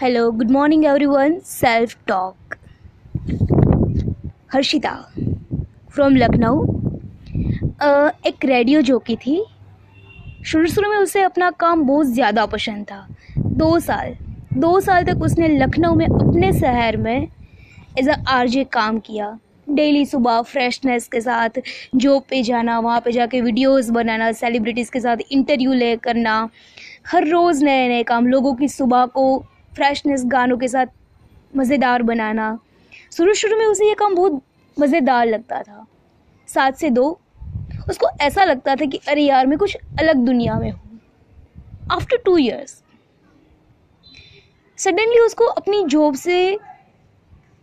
Hello good morning everyone self talk Harshita from Lucknow एक radio jockey थी। शुरू शुरू में उसे अपना काम बहुत ज़्यादा पसंद था। दो साल। दो साल तक उसने लखनऊ में अपने शहर में एज अ आरजे काम किया। डेली सुबह फ्रेशनेस के साथ जॉब पे जाना, वहाँ पे जाके वीडियोस बनाना सेलिब्रिटीज़ के साथ इंटरव्यू ले करना। हर रोज़ नए नए काम, लोगों की सुबह को फ्रेशनेस गानों के साथ मज़ेदार बनाना। शुरू शुरू में उसे ये काम बहुत मज़ेदार लगता था। सात से दो, उसको ऐसा लगता था कि अरे यार, मैं कुछ अलग दुनिया में हूँ। आफ्टर टू ईयर्स सडनली उसको अपनी जॉब से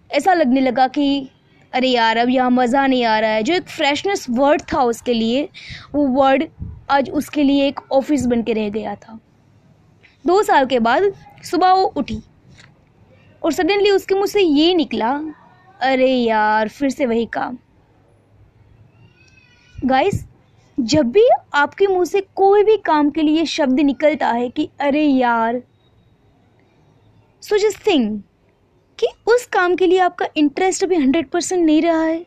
ऐसा लगने लगा कि अरे यार, अब यहाँ मज़ा नहीं आ रहा है। जो एक फ्रेशनेस वर्ड था उसके लिए, वो वर्ड आज उसके लिए एक ऑफ़िस बन के रह गया था। दो साल के बाद सुबह वो उठी और सडनली उसके मुँह से ये निकला, अरे यार, फिर से वही काम। गाइस जब भी आपके मुँह से कोई भी काम के लिए शब्द निकलता है कि, अरे यार सो जस्ट थिंक कि उस काम के लिए आपका इंटरेस्ट अभी हंड्रेड परसेंट नहीं रहा है।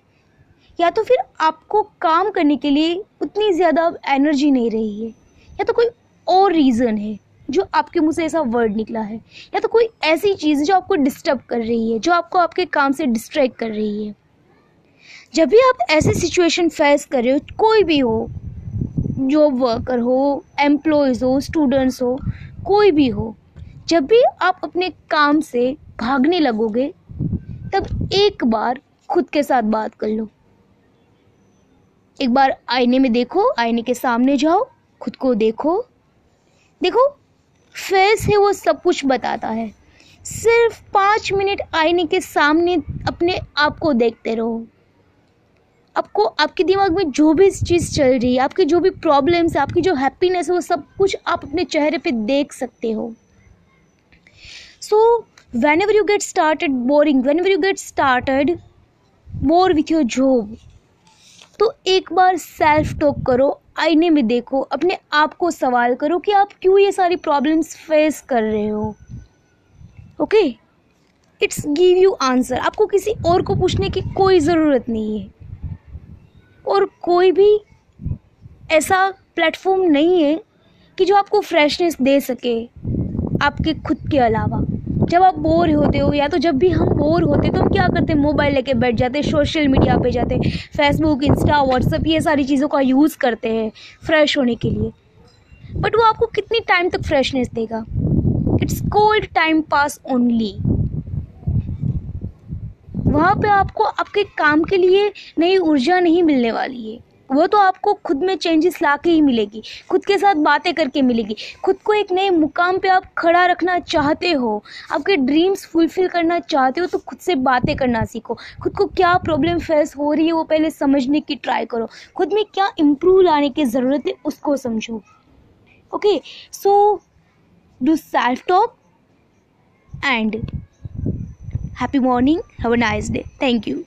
या तो फिर आपको काम करने के लिए उतनी ज़्यादा एनर्जी नहीं रही है। या तो कोई और रीज़न है। जो आपके मुँह से ऐसा वर्ड निकला है। या तो कोई ऐसी चीज़ जो आपको डिस्टर्ब कर रही है, जो आपको आपके काम से डिस्ट्रैक्ट कर रही है। जब भी आप ऐसी सिचुएशन फेस कर रहे हो, कोई भी हो जॉब वर्कर हो एम्प्लॉयज़ हो स्टूडेंट्स हो, कोई भी हो, जब भी आप अपने काम से भागने लगोगे, तब एक बार खुद के साथ बात कर लो। एक बार आईने में देखो, आईने के सामने जाओ, खुद को देखो। देखो फेस है वो सब कुछ बताता है। सिर्फ़ पाँच मिनट आईने के सामने अपने आप को देखते रहो। आपको, आपके दिमाग में जो भी चीज़ चल रही है, आपकी जो भी प्रॉब्लम्स है, आपकी जो हैप्पीनेस है, वो सब कुछ आप अपने चेहरे पे देख सकते हो। So whenever you get started boring whenever you get started bore with your job तो एक बार सेल्फ टॉक करो, आईने में देखो, अपने आप को सवाल करो कि आप क्यों ये सारी प्रॉब्लम्स फेस कर रहे हो? Okay it's give you answer आपको किसी और को पूछने की कोई ज़रूरत नहीं है। और कोई भी ऐसा प्लेटफॉर्म नहीं है कि जो आपको फ्रेशनेस दे सके आपके खुद के अलावा। जब आप बोर होते हो या तो जब भी हम बोर होते तो हम क्या करते हैं? मोबाइल लेके बैठ जाते हैं, सोशल मीडिया पे जाते हैं फेसबुक इंस्टा व्हाट्सअप ये सारी चीज़ों का यूज़ करते हैं फ्रेश होने के लिए। बट वो आपको कितनी टाइम तक फ्रेशनेस देगा? It's cold time pass only वहाँ पे आपको, आपके काम के लिए नई ऊर्जा नहीं मिलने वाली है। वो तो आपको खुद में चेंजेस ला के ही मिलेगी, खुद के साथ बातें करके मिलेगी। खुद को एक नए मुकाम पे आप खड़ा रखना चाहते हो, आपके ड्रीम्स फुलफिल करना चाहते हो तो खुद से बातें करना सीखो। खुद को क्या प्रॉब्लम फेस हो रही है, वो पहले समझने की ट्राई करो। खुद में क्या इम्प्रूव लाने की ज़रूरत है, उसको समझो। Okay so do self talk and happy morning have a nice day thank you